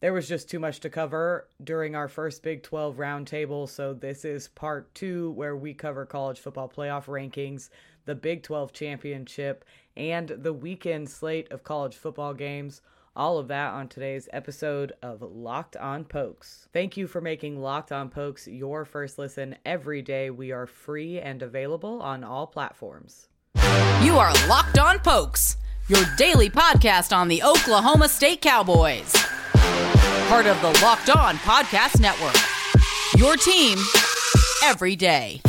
there was just too much to cover during our first Big 12 roundtable. So, this is part two where we cover college football playoff rankings, the Big 12 championship, and the weekend slate of college football games. All of that on today's episode of Locked On Pokes. Thank you for making Locked On Pokes your first listen every day. We are free and available on all platforms. You are Locked On Pokes, your daily podcast on the Oklahoma State Cowboys part of the Locked On Podcast Network. Your team every day.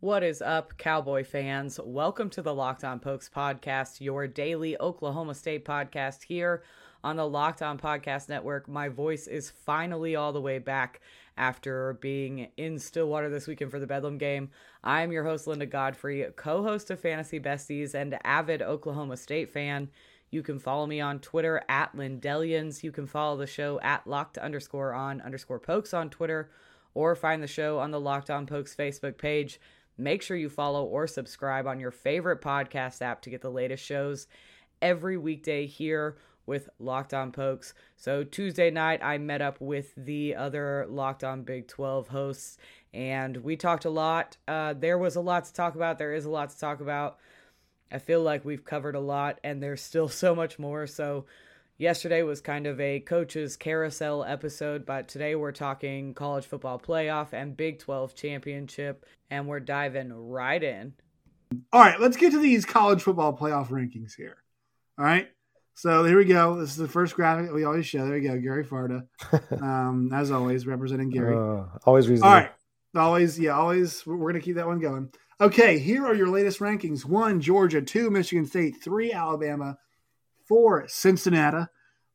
What is up, Cowboy fans? Welcome to the Locked On Pokes podcast, your daily Oklahoma State podcast here on the Locked On Podcast Network. My voice is finally all the way back after being in Stillwater this weekend for the Bedlam game. I'm your host, Linda Godfrey, co host of Fantasy Besties and avid Oklahoma State fan. You can follow me on Twitter at Lindellians. You can follow the show at locked underscore on underscore pokes on Twitter or find the show on the Locked On Pokes Facebook page. Make sure you follow or subscribe on your favorite podcast app to get the latest shows every weekday here with Locked On Pokes. So Tuesday night, I met up with the other Locked On Big 12 hosts, and we talked a lot. Uh, there was a lot to talk about. There is a lot to talk about. I feel like we've covered a lot, and there's still so much more. So yesterday was kind of a coaches carousel episode, but today we're talking college football playoff and Big 12 championship, and we're diving right in. All right, let's get to these college football playoff rankings here. All right. So here we go. This is the first graphic we always show. There we go, Gary Farda. Um, as always, representing Gary. Uh, always reasonable. All right. Always, yeah, always. We're going to keep that one going. Okay, here are your latest rankings one, Georgia, two, Michigan State, three, Alabama, four, Cincinnati,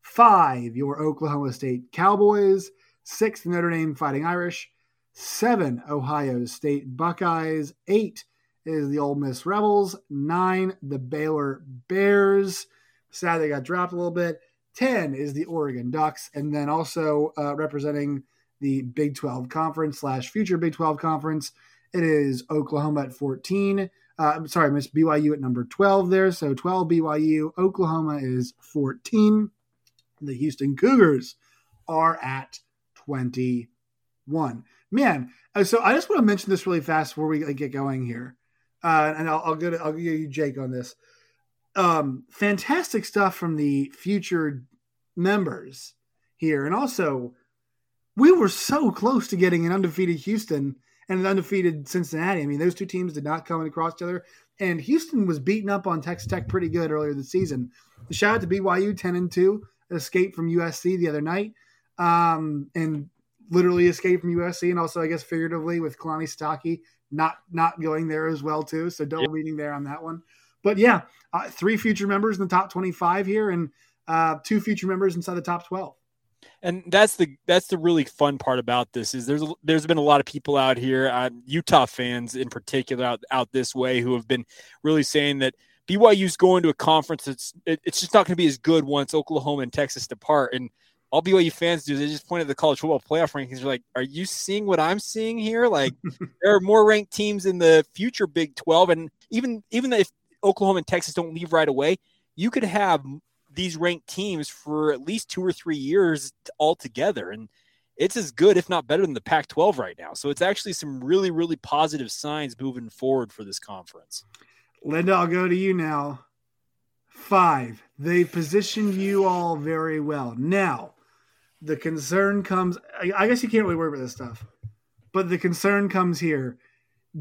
five, your Oklahoma State Cowboys, six, Notre Dame Fighting Irish, seven, Ohio State Buckeyes, eight is the Ole Miss Rebels, nine, the Baylor Bears. Sad they got dropped a little bit. 10 is the Oregon Ducks. And then also uh, representing the Big 12 Conference slash future Big 12 Conference, it is Oklahoma at 14. Uh, I'm sorry, Miss BYU at number 12 there. So 12 BYU. Oklahoma is 14. The Houston Cougars are at 21. Man, uh, so I just want to mention this really fast before we get going here. Uh, and I'll, I'll, go to, I'll give you Jake on this um, fantastic stuff from the future members here. And also, we were so close to getting an undefeated Houston and an undefeated Cincinnati. I mean, those two teams did not come across each other. And Houston was beaten up on Texas Tech pretty good earlier this season. Shout out to BYU, 10 and 2, escaped from USC the other night. Um, and literally escaped from USC, and also I guess figuratively with Kalani Sitake not not going there as well too. So double yep. meeting there on that one. But yeah, uh, three future members in the top 25 here and uh, two future members inside the top 12 and that's the that's the really fun part about this is there's there's been a lot of people out here uh, utah fans in particular out, out this way who have been really saying that BYU's going to a conference that's it, it's just not going to be as good once Oklahoma and Texas depart. And all BYU fans do is they just point at the college football playoff rankings. Are like are you seeing what I'm seeing here? Like there are more ranked teams in the future Big 12 and even even if Oklahoma and Texas don't leave right away, you could have these ranked teams for at least two or three years altogether. And it's as good, if not better, than the Pac 12 right now. So it's actually some really, really positive signs moving forward for this conference. Linda, I'll go to you now. Five. They positioned you all very well. Now, the concern comes, I guess you can't really worry about this stuff, but the concern comes here.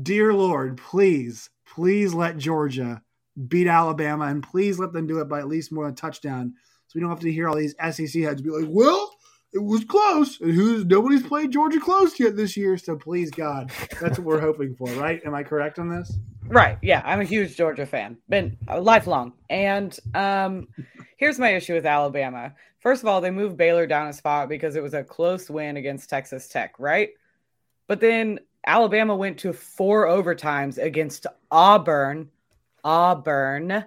Dear Lord, please, please let Georgia beat Alabama, and please let them do it by at least more than a touchdown, so we don't have to hear all these SEC heads be like, "Well, it was close, and who's nobody's played Georgia close yet this year." So please, God, that's what we're hoping for, right? Am I correct on this? Right. Yeah, I'm a huge Georgia fan, been lifelong, and um, here's my issue with Alabama. First of all, they moved Baylor down a spot because it was a close win against Texas Tech, right? But then Alabama went to four overtimes against Auburn Auburn,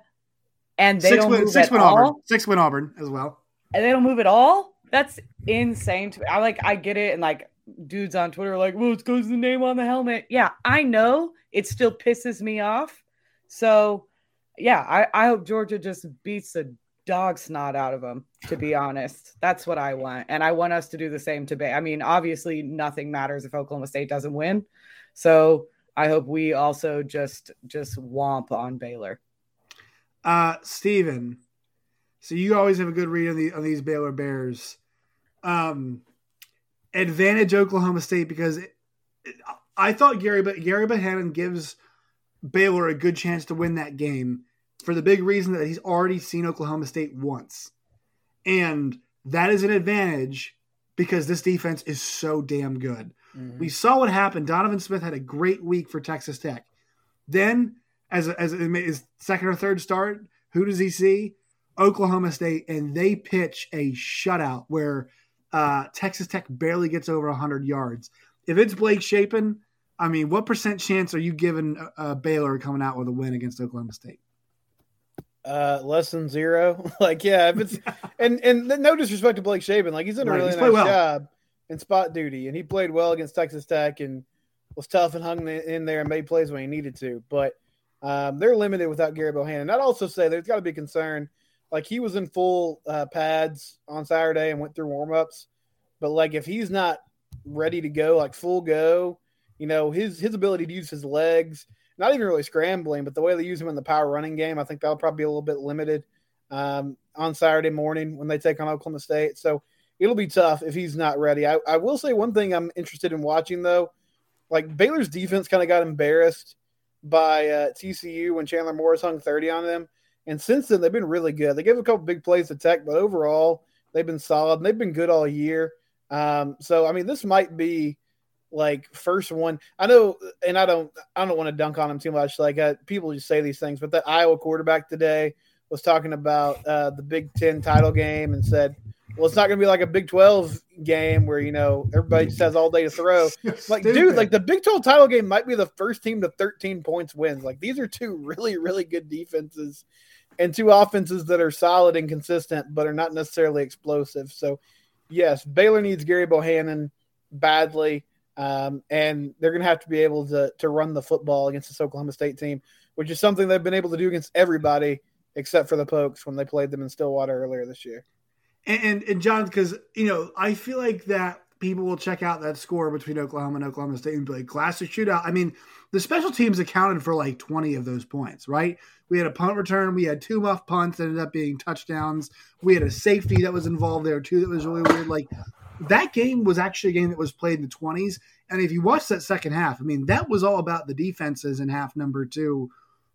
and they six don't win, move six win all. Auburn, six win Auburn as well, and they don't move at all. That's insane to me. I like, I get it, and like dudes on Twitter are like, "Well, it's because the name on the helmet." Yeah, I know. It still pisses me off. So yeah, I, I hope Georgia just beats the dog snot out of them, to be honest. That's what I want. And I want us to do the same to Bay. I mean, obviously, nothing matters if Oklahoma State doesn't win. So I hope we also just just womp on Baylor. Uh Steven, so you always have a good read on the on these Baylor Bears. Um advantage Oklahoma State because it, it, I thought Gary but Gerry Bohanon gives Baylor a good chance to win that game for the big reason that he's already seen Oklahoma State once. And that is an advantage because this defense is so damn good. Mm-hmm. We saw what happened. Donovan Smith had a great week for Texas Tech. Then, as as his second or third start, who does he see? Oklahoma State, and they pitch a shutout where uh, Texas Tech barely gets over 100 yards. If it's Blake Shapen, I mean, what percent chance are you giving uh, Baylor coming out with a win against Oklahoma State? Uh, less than zero. like, yeah, if it's and and no disrespect to Blake Shapen, like he's done a right, really nice well. job in spot duty, and he played well against Texas Tech and was tough and hung in there and made plays when he needed to. But um, they're limited without Gerry Bohanon. I'd also say there's got to be concern. Like he was in full uh, pads on Saturday and went through warmups, but like if he's not ready to go, like full go, you know his his ability to use his legs not even really scrambling, but the way they use him in the power running game, I think that'll probably be a little bit limited um, on Saturday morning when they take on Oklahoma State. So it'll be tough if he's not ready. I, I will say one thing I'm interested in watching though, like Baylor's defense kind of got embarrassed by uh, TCU when Chandler Morris hung 30 on them. And since then, they've been really good. They gave a couple big plays to Tech, but overall, they've been solid and they've been good all year. Um, so, I mean, this might be like first one. I know, and I don't, I don't want to dunk on him too much. Like uh, people just say these things, but that Iowa quarterback today was talking about uh, the Big Ten title game and said, "Well, it's not going to be like a Big Twelve game where you know everybody just has all day to throw." like, dude, like the Big Twelve title game might be the first team to 13 points wins. Like these are two really, really good defenses and two offenses that are solid and consistent, but are not necessarily explosive. So, yes, Baylor needs Gerry Bohanon badly. Um, and they're going to have to be able to, to run the football against this Oklahoma State team, which is something they've been able to do against everybody except for the Pokes when they played them in Stillwater earlier this year. And, and, and John, because, you know, I feel like that people will check out that score between Oklahoma and Oklahoma State and be like, classic shootout. I mean, the special teams accounted for like 20 of those points, right? We had a punt return. We had two muff punts that ended up being touchdowns. We had a safety that was involved there too that was really weird. Like that game was actually a game that was played in the 20s. And if you watch that second half, I mean, that was all about the defenses in half number two.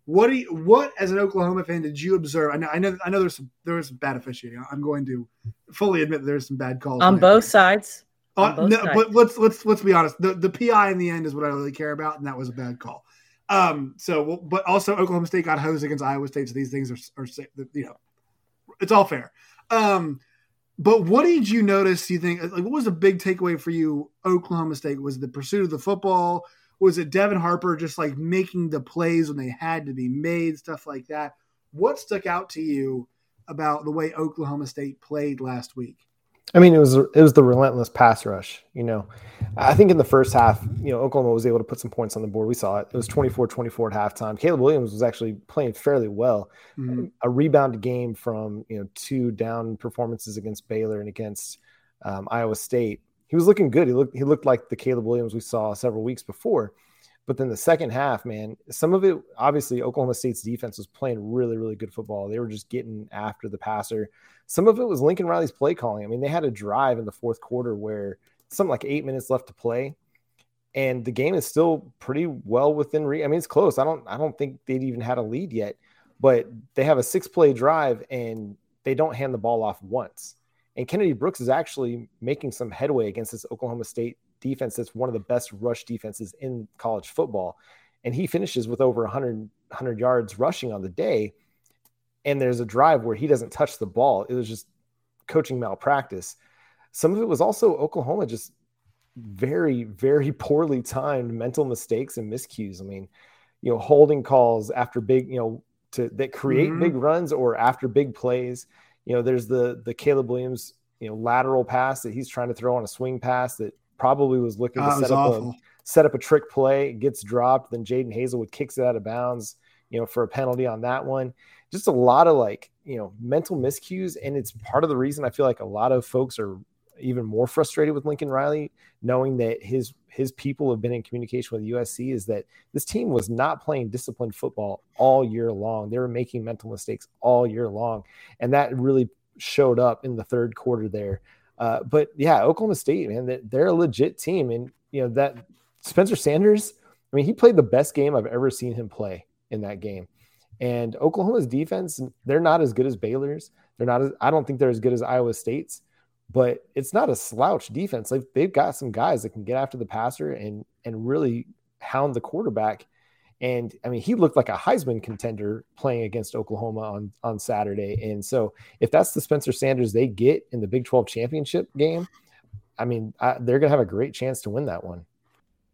What do you, what as an Oklahoma fan did you observe? I know, I know, I know. There's some, there was some bad officiating. I'm going to fully admit there's some bad calls on both sides. Uh, both no, sides. but let's let's let's be honest. The the PI in the end is what I really care about, and that was a bad call. Um. So, but also Oklahoma State got hosed against Iowa State, so these things are are you know, it's all fair. Um. But what did you notice? You think like what was the big takeaway for you? Oklahoma State was the pursuit of the football. Was it Devin Harper just like making the plays when they had to be made, stuff like that? What stuck out to you about the way Oklahoma State played last week? I mean, it was it was the relentless pass rush. You know, I think in the first half, you know, Oklahoma was able to put some points on the board. We saw it. It was 24-24 at halftime. Caleb Williams was actually playing fairly well. Mm-hmm. A rebound game from you know two down performances against Baylor and against um, Iowa State. He was looking good. He looked he looked like the Caleb Williams we saw several weeks before. But then the second half, man, some of it obviously Oklahoma State's defense was playing really, really good football. They were just getting after the passer. Some of it was Lincoln Riley's play calling. I mean, they had a drive in the fourth quarter where something like eight minutes left to play, and the game is still pretty well within reach. I mean, it's close. I don't I don't think they'd even had a lead yet, but they have a six play drive and they don't hand the ball off once. And Kennedy Brooks is actually making some headway against this Oklahoma State defense that's one of the best rush defenses in college football. And he finishes with over 100, 100 yards rushing on the day and there's a drive where he doesn't touch the ball. It was just coaching malpractice. Some of it was also Oklahoma just very, very poorly timed mental mistakes and miscues. I mean, you know, holding calls after big, you know, to that create mm-hmm. big runs or after big plays. You know, there's the the Caleb Williams, you know, lateral pass that he's trying to throw on a swing pass that probably was looking to set up awful. a set up a trick play, gets dropped, then Jadon Haselwood kicks it out of bounds you know, for a penalty on that one. Just a lot of like, you know, mental miscues. And it's part of the reason I feel like a lot of folks are even more frustrated with Lincoln Riley, knowing that his his people have been in communication with USC, is that this team was not playing disciplined football all year long. They were making mental mistakes all year long, and that really showed up in the third quarter there. Uh, but yeah, Oklahoma State, man, they're a legit team, and you know that Spencer Sanders. I mean, he played the best game I've ever seen him play in that game. And Oklahoma's defense, they're not as good as Baylor's. They're not as I don't think they're as good as Iowa State's but it's not a slouch defense. Like they've got some guys that can get after the passer and and really hound the quarterback. And I mean, he looked like a Heisman contender playing against Oklahoma on on Saturday. And so, if that's the Spencer Sanders they get in the Big 12 championship game, I mean, I, they're going to have a great chance to win that one.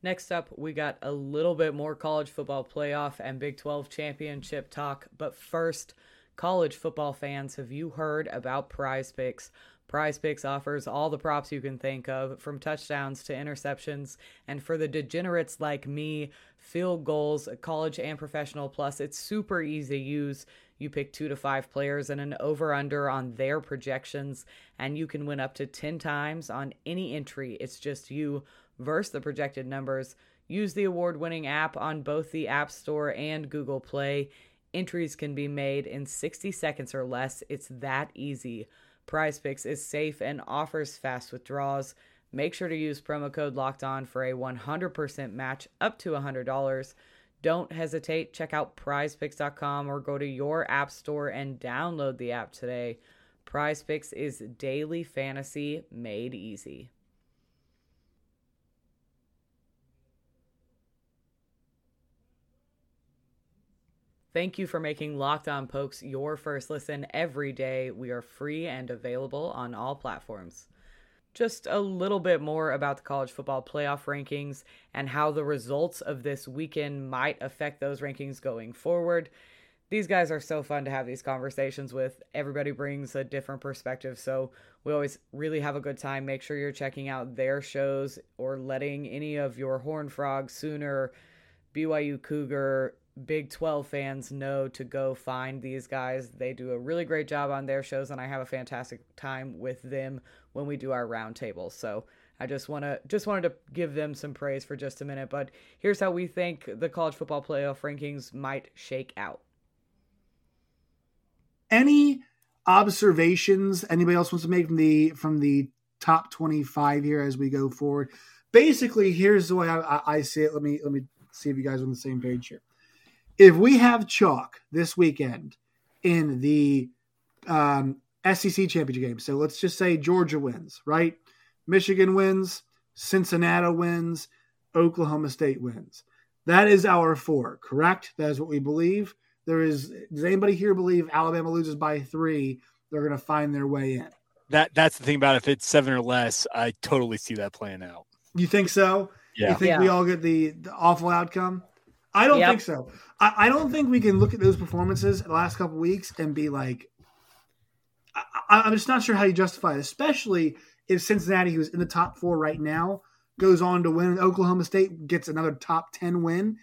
Next up, we got a little bit more college football playoff and Big 12 championship talk. But first, college football fans, have you heard about prize picks? Prize Picks offers all the props you can think of, from touchdowns to interceptions. And for the degenerates like me, field goals, college and professional. Plus, it's super easy to use. You pick two to five players and an over under on their projections, and you can win up to 10 times on any entry. It's just you versus the projected numbers. Use the award winning app on both the App Store and Google Play. Entries can be made in 60 seconds or less. It's that easy. Prize Picks is safe and offers fast withdrawals. Make sure to use promo code locked on for a 100% match up to $100. Don't hesitate. Check out prizepicks.com or go to your app store and download the app today. Prize Picks is daily fantasy made easy. Thank you for making Locked On Pokes your first listen every day. We are free and available on all platforms. Just a little bit more about the college football playoff rankings and how the results of this weekend might affect those rankings going forward. These guys are so fun to have these conversations with. Everybody brings a different perspective, so we always really have a good time. Make sure you're checking out their shows or letting any of your Horn Frogs, Sooner, BYU Cougar, Big 12 fans know to go find these guys. They do a really great job on their shows, and I have a fantastic time with them when we do our roundtables. So I just want to just wanted to give them some praise for just a minute. But here's how we think the college football playoff rankings might shake out. Any observations anybody else wants to make from the from the top 25 here as we go forward? Basically, here's the way I, I see it. Let me let me see if you guys are on the same page here if we have chalk this weekend in the um, SEC championship game, so let's just say Georgia wins, right? Michigan wins, Cincinnati wins, Oklahoma State wins. That is our four, correct? That is what we believe. There is. Does anybody here believe Alabama loses by three? They're going to find their way in. That that's the thing about it. if it's seven or less. I totally see that playing out. You think so? Yeah. You think yeah. we all get the, the awful outcome? I don't yep. think so. I, I, don't think we can look at those performances the last couple weeks and be like, I, am just not sure how you justify it, especially if Cincinnati, who's in the top four right now, goes on to win. Oklahoma State gets another top ten win.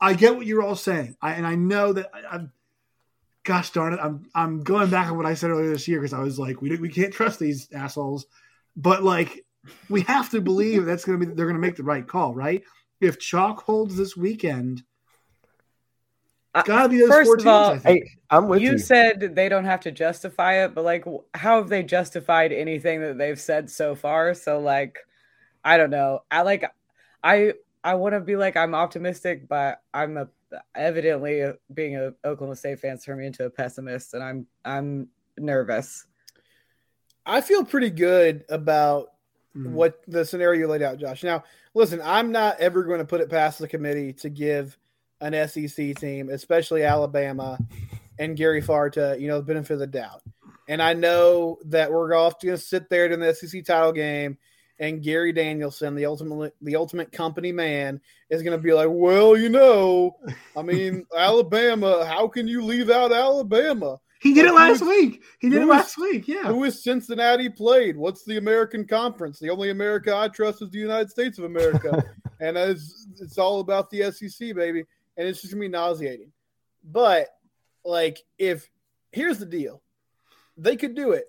I get what you're all saying, I, and I know that I, am Gosh darn it, I'm I'm going back on what I said earlier this year because I was like, we we can't trust these assholes, but like we have to believe that's going to be they're going to make the right call, right? If chalk holds this weekend gotta be those First four of all. I think. Hey, I'm with you. You said they don't have to justify it, but like, how have they justified anything that they've said so far? So like, I don't know. I like, I I want to be like I'm optimistic, but I'm a evidently uh, being a Oklahoma State fan turned me into a pessimist, and I'm I'm nervous. I feel pretty good about mm. what the scenario you laid out, Josh. Now, listen, I'm not ever going to put it past the committee to give an SEC team, especially Alabama and Gary Farta, you know, the benefit of the doubt. And I know that we're off going to sit there in the SEC title game and Gary Danielson, the ultimate the ultimate company man, is going to be like, "Well, you know, I mean, Alabama. How can you leave out Alabama? He did like, it last week. He did it last is, week. Yeah. Who is Cincinnati played? What's the American Conference? The only America I trust is the United States of America, and it's, it's all about the SEC, baby and it's just gonna be nauseating. But like, if here's the deal, they could do it,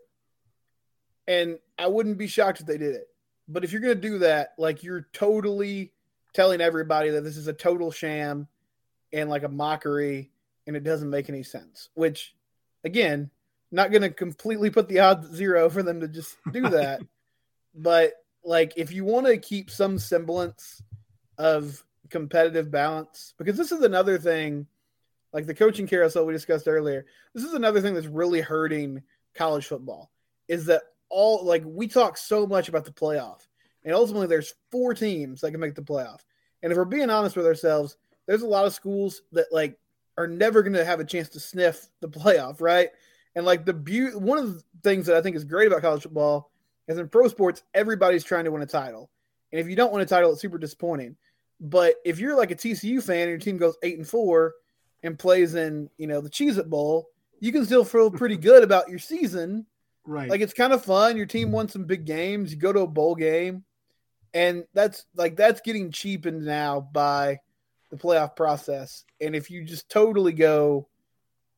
and I wouldn't be shocked if they did it. But if you're going to do that, like, you're totally telling everybody that this is a total sham and like a mockery, and it doesn't make any sense. Which, again, not going to completely put the odds at zero for them to just do that. but like, if you want to keep some semblance of competitive balance, because this is another thing, like the coaching carousel we discussed earlier. This is another thing that's really hurting college football. Is that all? Like we talk so much about the playoff, and ultimately there's four teams that can make the playoff. And if we're being honest with ourselves, there's a lot of schools that like are never going to have a chance to sniff the playoff, right? And like the beauty, one of the things that I think is great about college football is in pro sports, everybody's trying to win a title. And if you don't win a title, it's super disappointing. But if you're like a TCU fan and your team goes eight and four and plays in, you know, the Cheez It Bowl, you can still feel pretty good about your season. Right. Like it's kind of fun. Your team won some big games. You go to a bowl game. And that's like that's getting cheapened now by the playoff process. And if you just totally go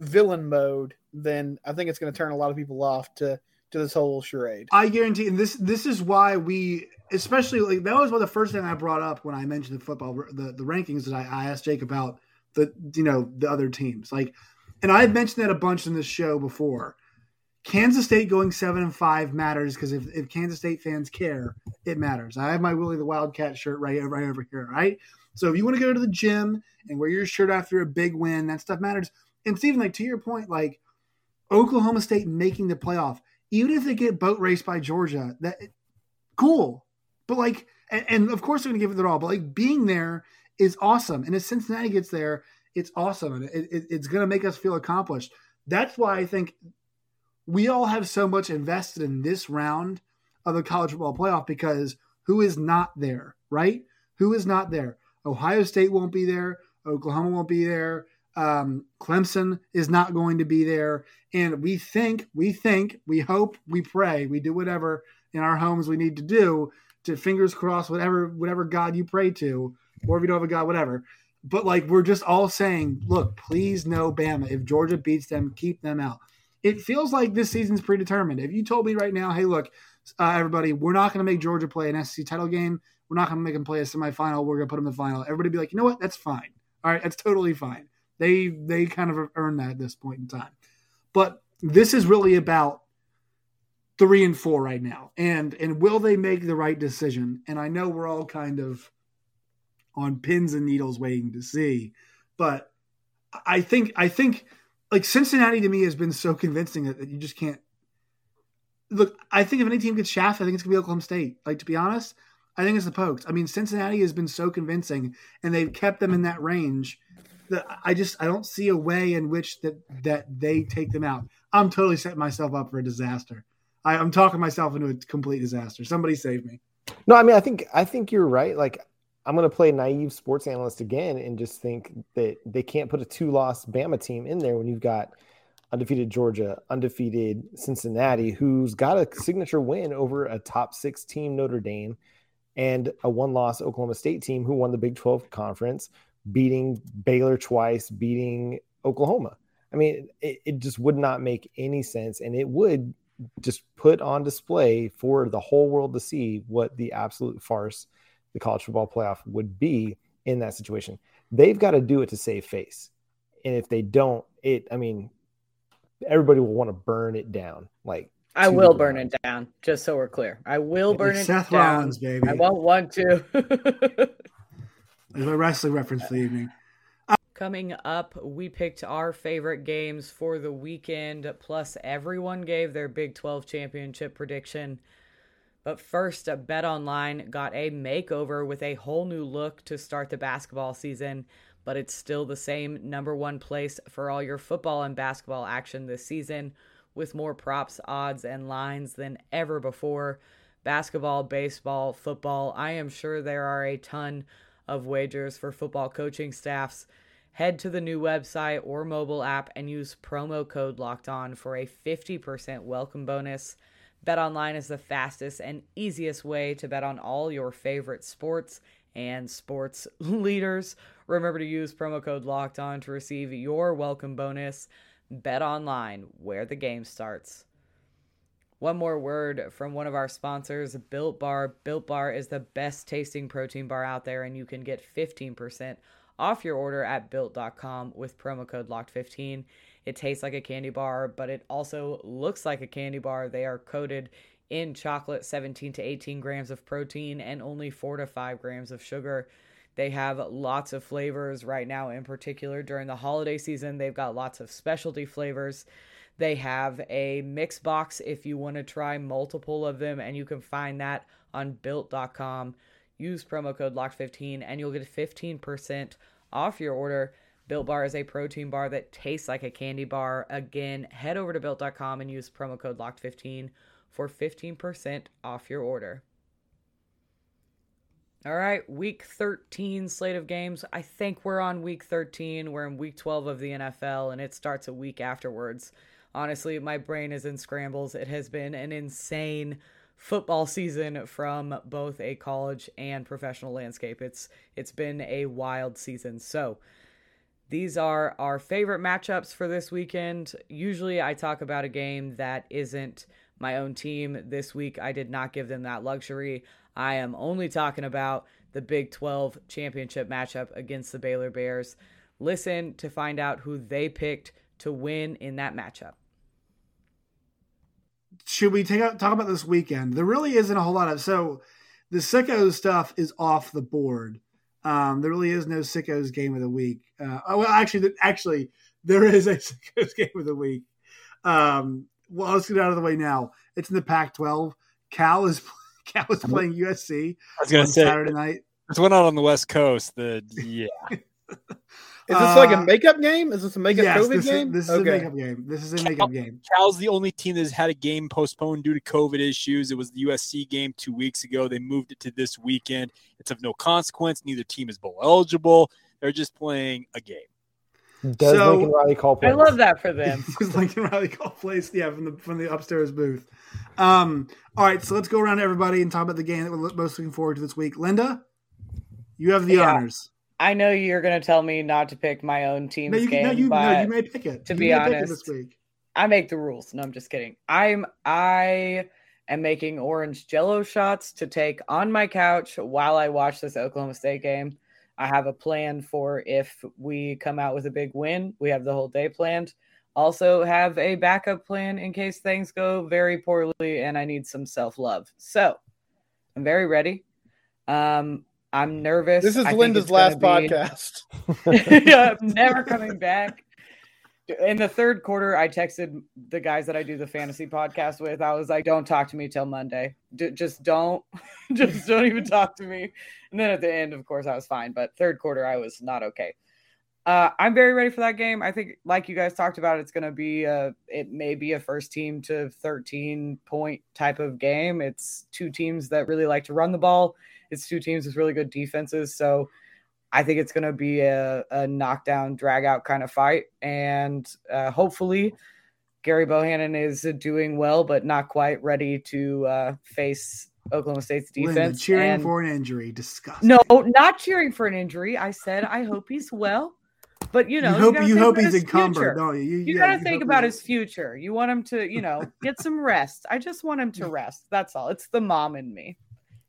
villain mode, then I think it's going to turn a lot of people off to to this whole charade. I guarantee, and this this is why we, especially like that was one of the first thing I brought up when I mentioned the football the the rankings that I, I asked Jake about the you know the other teams like, and I had mentioned that a bunch in this show before. Kansas State going seven and five matters because if, if Kansas State fans care, it matters. I have my Willie the Wildcat shirt right right over here, right? So if you want to go to the gym and wear your shirt after a big win, that stuff matters. And Stephen, like to your point, like Oklahoma State making the playoff, even if they get boat raced by Georgia, that cool. But like, and, and of course they're going to give it their all. But like being there is awesome. And if Cincinnati gets there, it's awesome. And it, it, it's going to make us feel accomplished. That's why I think we all have so much invested in this round of the college football playoff because who is not there, right? Who is not there? Ohio State won't be there. Oklahoma won't be there. Um, Clemson is not going to be there. And we think, we think, we hope, we pray, we do whatever in our homes we need to do to fingers crossed, whatever, whatever God you pray to, or if you don't have a God, whatever. But like we're just all saying, look, please no Bama. If Georgia beats them, keep them out. It feels like this season's predetermined. If you told me right now, hey, look, uh, everybody, we're not going to make Georgia play an SEC title game. We're not going to make them play a semifinal. We're going to put them in the final. Everybody be like, you know what? That's fine. All right, that's totally fine. They they kind of earned that at this point in time. But this is really about three and four right now, and and will they make the right decision? And I know we're all kind of on pins and needles waiting to see, but I think I think like Cincinnati to me has been so convincing that, that you just can't look. I think if any team gets shafted, I think it's gonna be Oklahoma State. Like to be honest, I think it's the Pokes. I mean, Cincinnati has been so convincing, and they've kept them in that range that I just I don't see a way in which that that they take them out. I'm totally setting myself up for a disaster. I, I'm talking myself into a complete disaster. Somebody save me. No, I mean I think I think you're right. Like I'm going to play naive sports analyst again and just think that they can't put a two-loss Bama team in there when you've got undefeated Georgia, undefeated Cincinnati, who's got a signature win over a top six team Notre Dame and a one loss Oklahoma State team who won the Big 12 conference, beating Baylor twice, beating Oklahoma. I mean, it, it, just would not make any sense. And it would just put on display for the whole world to see what the absolute farce the college football playoff would be in that situation. They've got to do it to save face. And if they don't, it, I mean, everybody will want to burn it down. Like, I will burn it down, just so we're clear. I will burn it Seth down. Rollins, baby. I won't want to. There's my wrestling reference for the evening. Coming up, we picked our favorite games for the weekend, plus everyone gave their Big 12 championship prediction. But first, Bet Online got a makeover with a whole new look to start the basketball season, but it's still the same number one place for all your football and basketball action this season with more props, odds, and lines than ever before. Basketball, baseball, football. I am sure there are a ton of wagers for football coaching staffs. Head to the new website or mobile app and use promo code locked on for a 50% welcome bonus. Bet online is the fastest and easiest way to bet on all your favorite sports and sports leaders. Remember to use promo code locked on to receive your welcome bonus. Bet online, where the game starts. One more word from one of our sponsors, Built Bar. Built Bar is the best tasting protein bar out there, and you can get 15% off your order at built.com with promo code locked15. It tastes like a candy bar, but it also looks like a candy bar. They are coated in chocolate, 17 to 18 grams of protein, and only 4 to 5 grams of sugar. They have lots of flavors right now, in particular during the holiday season. They've got lots of specialty flavors. They have a mix box if you want to try multiple of them, and you can find that on built.com. Use promo code LOCK15 and you'll get 15% off your order. Built Bar is a protein bar that tastes like a candy bar. Again, head over to built.com and use promo code LOCKED15 for 15% off your order. All right, week 13 slate of games. I think we're on week 13. We're in week 12 of the NFL, and it starts a week afterwards. Honestly, my brain is in scrambles. It has been an insane football season from both a college and professional landscape. It's it's been a wild season. So, these are our favorite matchups for this weekend. Usually I talk about a game that isn't my own team. This week I did not give them that luxury. I am only talking about the Big 12 championship matchup against the Baylor Bears. Listen to find out who they picked to win in that matchup should we take out, talk about this weekend? There really isn't a whole lot of so the sickos stuff is off the board. Um, there really is no sickos game of the week. Uh, oh, well, actually, actually, there is a sickos game of the week. Um, well, let's get out of the way now. It's in the Pac-12. Cal is Cal is playing USC. I was going to say Saturday night. It's one out on the West Coast. The yeah. Is this like a uh, makeup game? Is this a makeup yes, COVID this game? Is, this is okay. a makeup game. This is a makeup Cal, game. Cal's the only team that's had a game postponed due to COVID issues. It was the USC game two weeks ago. They moved it to this weekend. It's of no consequence. Neither team is bowl eligible. They're just playing a game. Does so, Lincoln Riley call plays? I love that for them. Does Lincoln Riley call plays? Yeah, from the from the upstairs booth. Um, all right, so let's go around everybody and talk about the game that we're most looking forward to this week. Linda, you have the yeah. honors. I know you're going to tell me not to pick my own team's no, you, game, no, you, but no, you may pick it. To you be honest, this week. I make the rules. No, I'm just kidding. I'm I am making orange Jello shots to take on my couch while I watch this Oklahoma State game. I have a plan for if we come out with a big win. We have the whole day planned. Also, have a backup plan in case things go very poorly and I need some self love. So, I'm very ready. Um, I'm nervous. This is I Linda's last be... podcast. yeah, I'm never coming back. In the third quarter, I texted the guys that I do the fantasy podcast with. I was like, "Don't talk to me till Monday. D- just don't, just don't even talk to me." And then at the end, of course, I was fine. But third quarter, I was not okay. Uh, I'm very ready for that game. I think, like you guys talked about, it's going to be a, it may be a first team to 13 point type of game. It's two teams that really like to run the ball it's two teams with really good defenses. So I think it's going to be a, a knockdown, drag out kind of fight. And uh, hopefully, Gerry Bohanon is doing well, but not quite ready to uh, face Oklahoma State's defense. Linda, cheering and, for an injury. Disgusting. No, not cheering for an injury. I said I hope he's well. But you know, you hope you, you hope he's encumbered. No, you, you yeah, got to think about his future. You want him to, you know, get some rest. I just want him to rest. That's all. It's the mom in me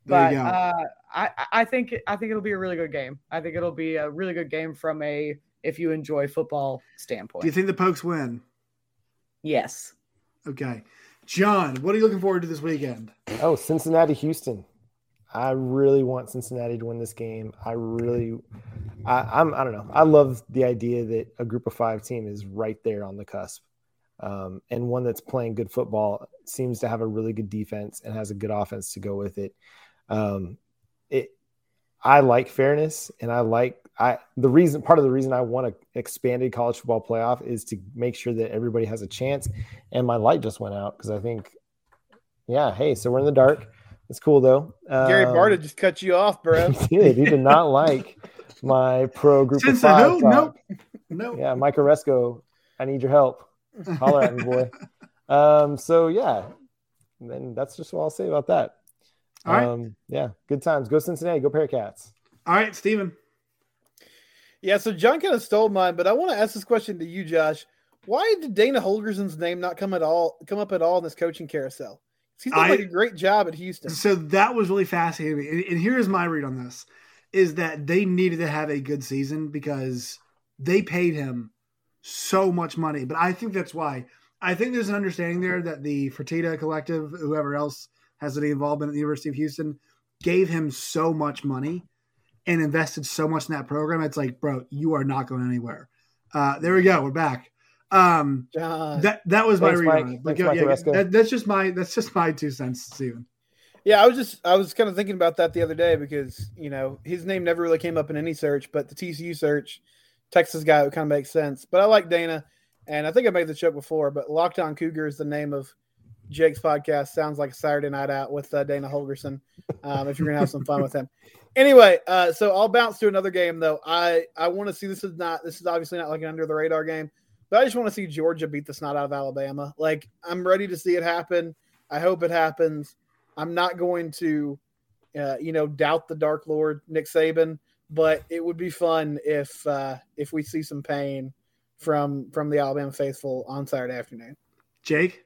but uh, I I think I think it'll be a really good game. I think it'll be a really good game from a if you enjoy football standpoint. Do you think the Pokes win? Yes. Okay, John, what are you looking forward to this weekend? Oh, Cincinnati, Houston. I really want Cincinnati to win this game. I really, I, I'm, I don't know. I love the idea that a group of five team is right there on the cusp. Um, and one that's playing good football seems to have a really good defense and has a good offense to go with it. Um, it, I like fairness, and I like I the reason part of the reason I want an expanded college football playoff is to make sure that everybody has a chance. And my light just went out because I think, yeah, hey, so we're in the dark. It's cool though. Um, Gary Barta just cut you off, bro. He did. He did not like my pro group Since of five. Nope. Nope. Yeah, Mike Aresco, I need your help. Holler at me, boy. Um, so yeah, then that's just what I'll say about that. All right. Um, yeah, good times. Go Cincinnati. Go Bearcats. All right, Steven. Yeah, so John kind of stole mine, but I want to ask this question to you, Josh. Why did Dana Holgorsen's name not come at all come up at all in this coaching carousel? He's done like a great job at Houston. So that was really fascinating. And, and here's my read on this: is that they needed to have a good season because they paid him so much money. But I think that's why. I think there's an understanding there that the Fertitta Collective, whoever else has any involvement at the University of Houston, gave him so much money and invested so much in that program. It's like, bro, you are not going anywhere. Uh, there we go. We're back. Um, that that was Thanks, my read. Like, yeah, that, that's just my that's just my two cents, Steven. Yeah, I was just I was kind of thinking about that the other day because you know his name never really came up in any search, but the TCU search, Texas guy would kind of make sense. But I like Dana, and I think I made the joke before, but Lockdown Cougar is the name of Jake's podcast. Sounds like a Saturday night out with uh, Dana Holgorsen. Um, if you're gonna have some fun with him. Anyway, uh, so I'll bounce to another game though. I I want to see this is not this is obviously not like an under the radar game. But I just want to see Georgia beat the snot out of Alabama. Like I'm ready to see it happen. I hope it happens. I'm not going to, uh, you know, doubt the Dark Lord Nick Saban, but it would be fun if uh, if we see some pain from from the Alabama faithful on Saturday afternoon. Jake.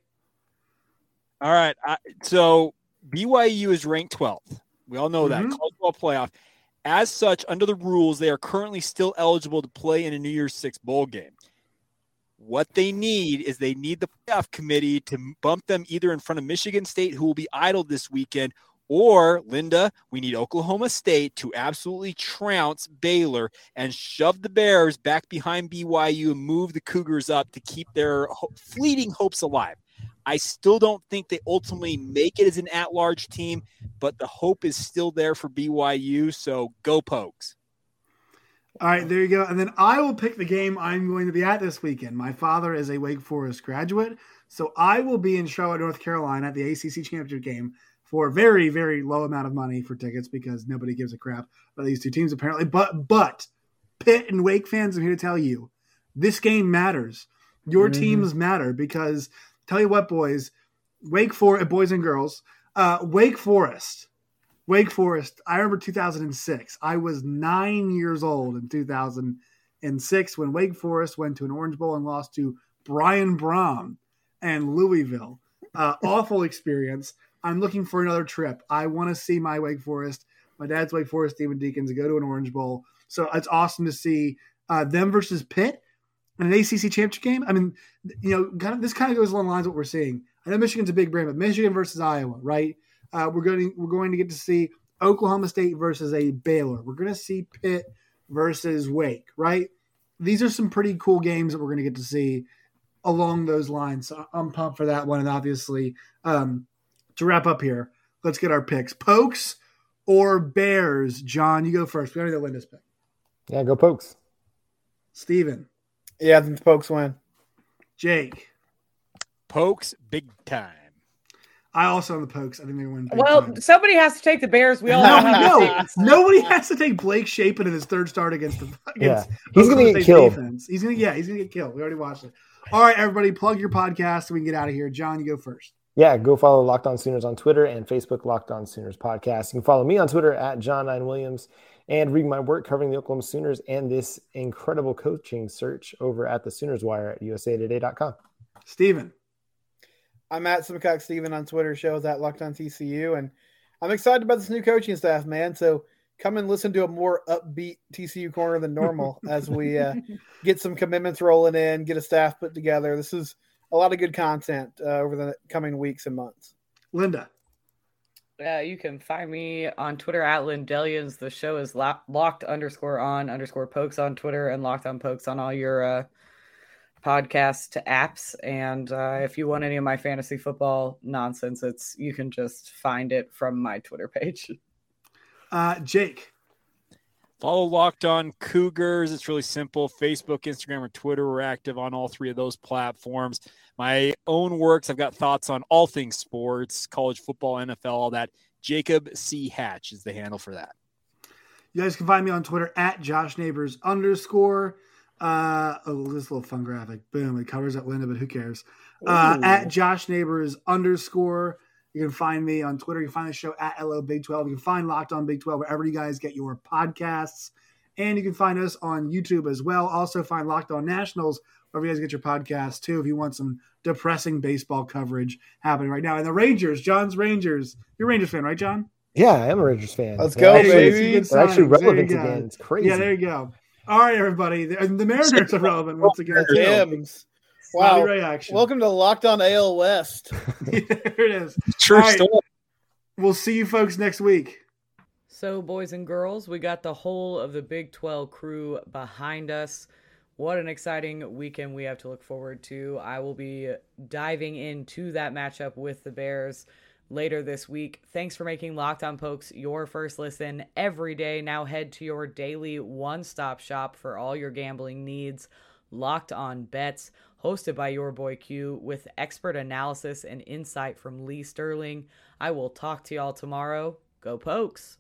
All right. I, so BYU is ranked 12th. We all know that mm-hmm. college football playoff. As such, under the rules, they are currently still eligible to play in a New Year's Six bowl game. What they need is they need the playoff committee to bump them either in front of Michigan State, who will be idle this weekend, or Linda, we need Oklahoma State to absolutely trounce Baylor and shove the Bears back behind BYU and move the Cougars up to keep their fleeting hopes alive. I still don't think they ultimately make it as an at large team, but the hope is still there for BYU. So go, Pokes. All right, there you go. And then I will pick the game I'm going to be at this weekend. My father is a Wake Forest graduate, so I will be in Charlotte, North Carolina at the ACC championship game for a very, very low amount of money for tickets because nobody gives a crap about these two teams apparently. But but Pitt and Wake fans, I'm here to tell you, this game matters. Your mm-hmm. teams matter because tell you what, boys, Wake Forest, boys and girls, uh, Wake Forest Wake Forest, I remember 2006. I was nine years old in 2006 when Wake Forest went to an Orange Bowl and lost to Brian Brohm and Louisville. Uh, awful experience. I'm looking for another trip. I want to see my Wake Forest, my dad's Wake Forest, Demon Deacons, go to an Orange Bowl. So it's awesome to see uh, them versus Pitt in an ACC championship game. I mean, you know, kind of, this kind of goes along the lines of what we're seeing. I know Michigan's a big brand, but Michigan versus Iowa, right? Uh, we're going to, we're going to get to see Oklahoma State versus a Baylor. We're going to see Pitt versus Wake, right? These are some pretty cool games that we're going to get to see along those lines. So I'm pumped for that one. And obviously, um, to wrap up here, let's get our picks. Pokes or Bears? John, you go first. We already know Linda's pick. Yeah, go Pokes. Steven. Yeah, the Pokes win. Jake. Pokes big time. I also have the Pokes. I think they win. Well, time. somebody has to take the Bears. We all no, no, nobody has to take Blake Shapen in his third start against the. Against yeah, he's going to get killed. Defense. He's going to yeah, he's going to get killed. We already watched it. All right, everybody, plug your podcast so we can get out of here. John, you go first. Yeah, go follow Locked On Sooners on Twitter and Facebook, Locked On Sooners Podcast. You can follow me on Twitter at John Nine Williams and read my work covering the Oklahoma Sooners and this incredible coaching search over at the Sooners Wire at USAToday.com. Steven. I'm at Simcox Steven on Twitter, shows at Locked on TCU, and I'm excited about this new coaching staff, man. So come and listen to a more upbeat TCU corner than normal as we uh, get some commitments rolling in, get a staff put together. This is a lot of good content uh, over the coming weeks and months. Linda. Uh, you can find me on Twitter at Lindelians. The show is locked underscore on underscore pokes on Twitter and locked on pokes on all your uh, to apps. And uh, if you want any of my fantasy football nonsense, it's you can just find it from my Twitter page. Uh, Jake. Follow Locked On Cougars. It's really simple. Facebook, Instagram, or Twitter. We're active on all three of those platforms. My own works, I've got thoughts on all things sports, college football, NFL, all that. Jacob C. Hatch is the handle for that. You guys can find me on Twitter at Josh Neighbors underscore. Uh, oh, this little fun graphic. Boom. It covers up Linda, but who cares? Uh, at Josh Neighbors underscore. You can find me on Twitter. You can find the show at LO Big 12. You can find Locked On Big 12 wherever you guys get your podcasts. And you can find us on YouTube as well. Also, find Locked On Nationals wherever you guys get your podcasts too if you want some depressing baseball coverage happening right now. And the Rangers, John's Rangers. You're a Rangers fan, right, John? Yeah, I am a Rangers fan. Let's go, actually, baby. They're actually relevant again. It's crazy. Yeah, there you go. All right, everybody. The, the Mariners are relevant once again. Tim's. Wow. Reaction. Welcome to Locked On AL West. there it is. True All right. story. We'll see you folks next week. So, boys and girls, we got the whole of the Big 12 crew behind us. What an exciting weekend we have to look forward to. I will be diving into that matchup with the Bears later this week. Thanks for making Locked On Pokes your first listen every day. Now head to your daily one stop shop for all your gambling needs. Locked On Bets, hosted by your boy Q, with expert analysis and insight from Lee Sterling. I will talk to y'all tomorrow. Go Pokes!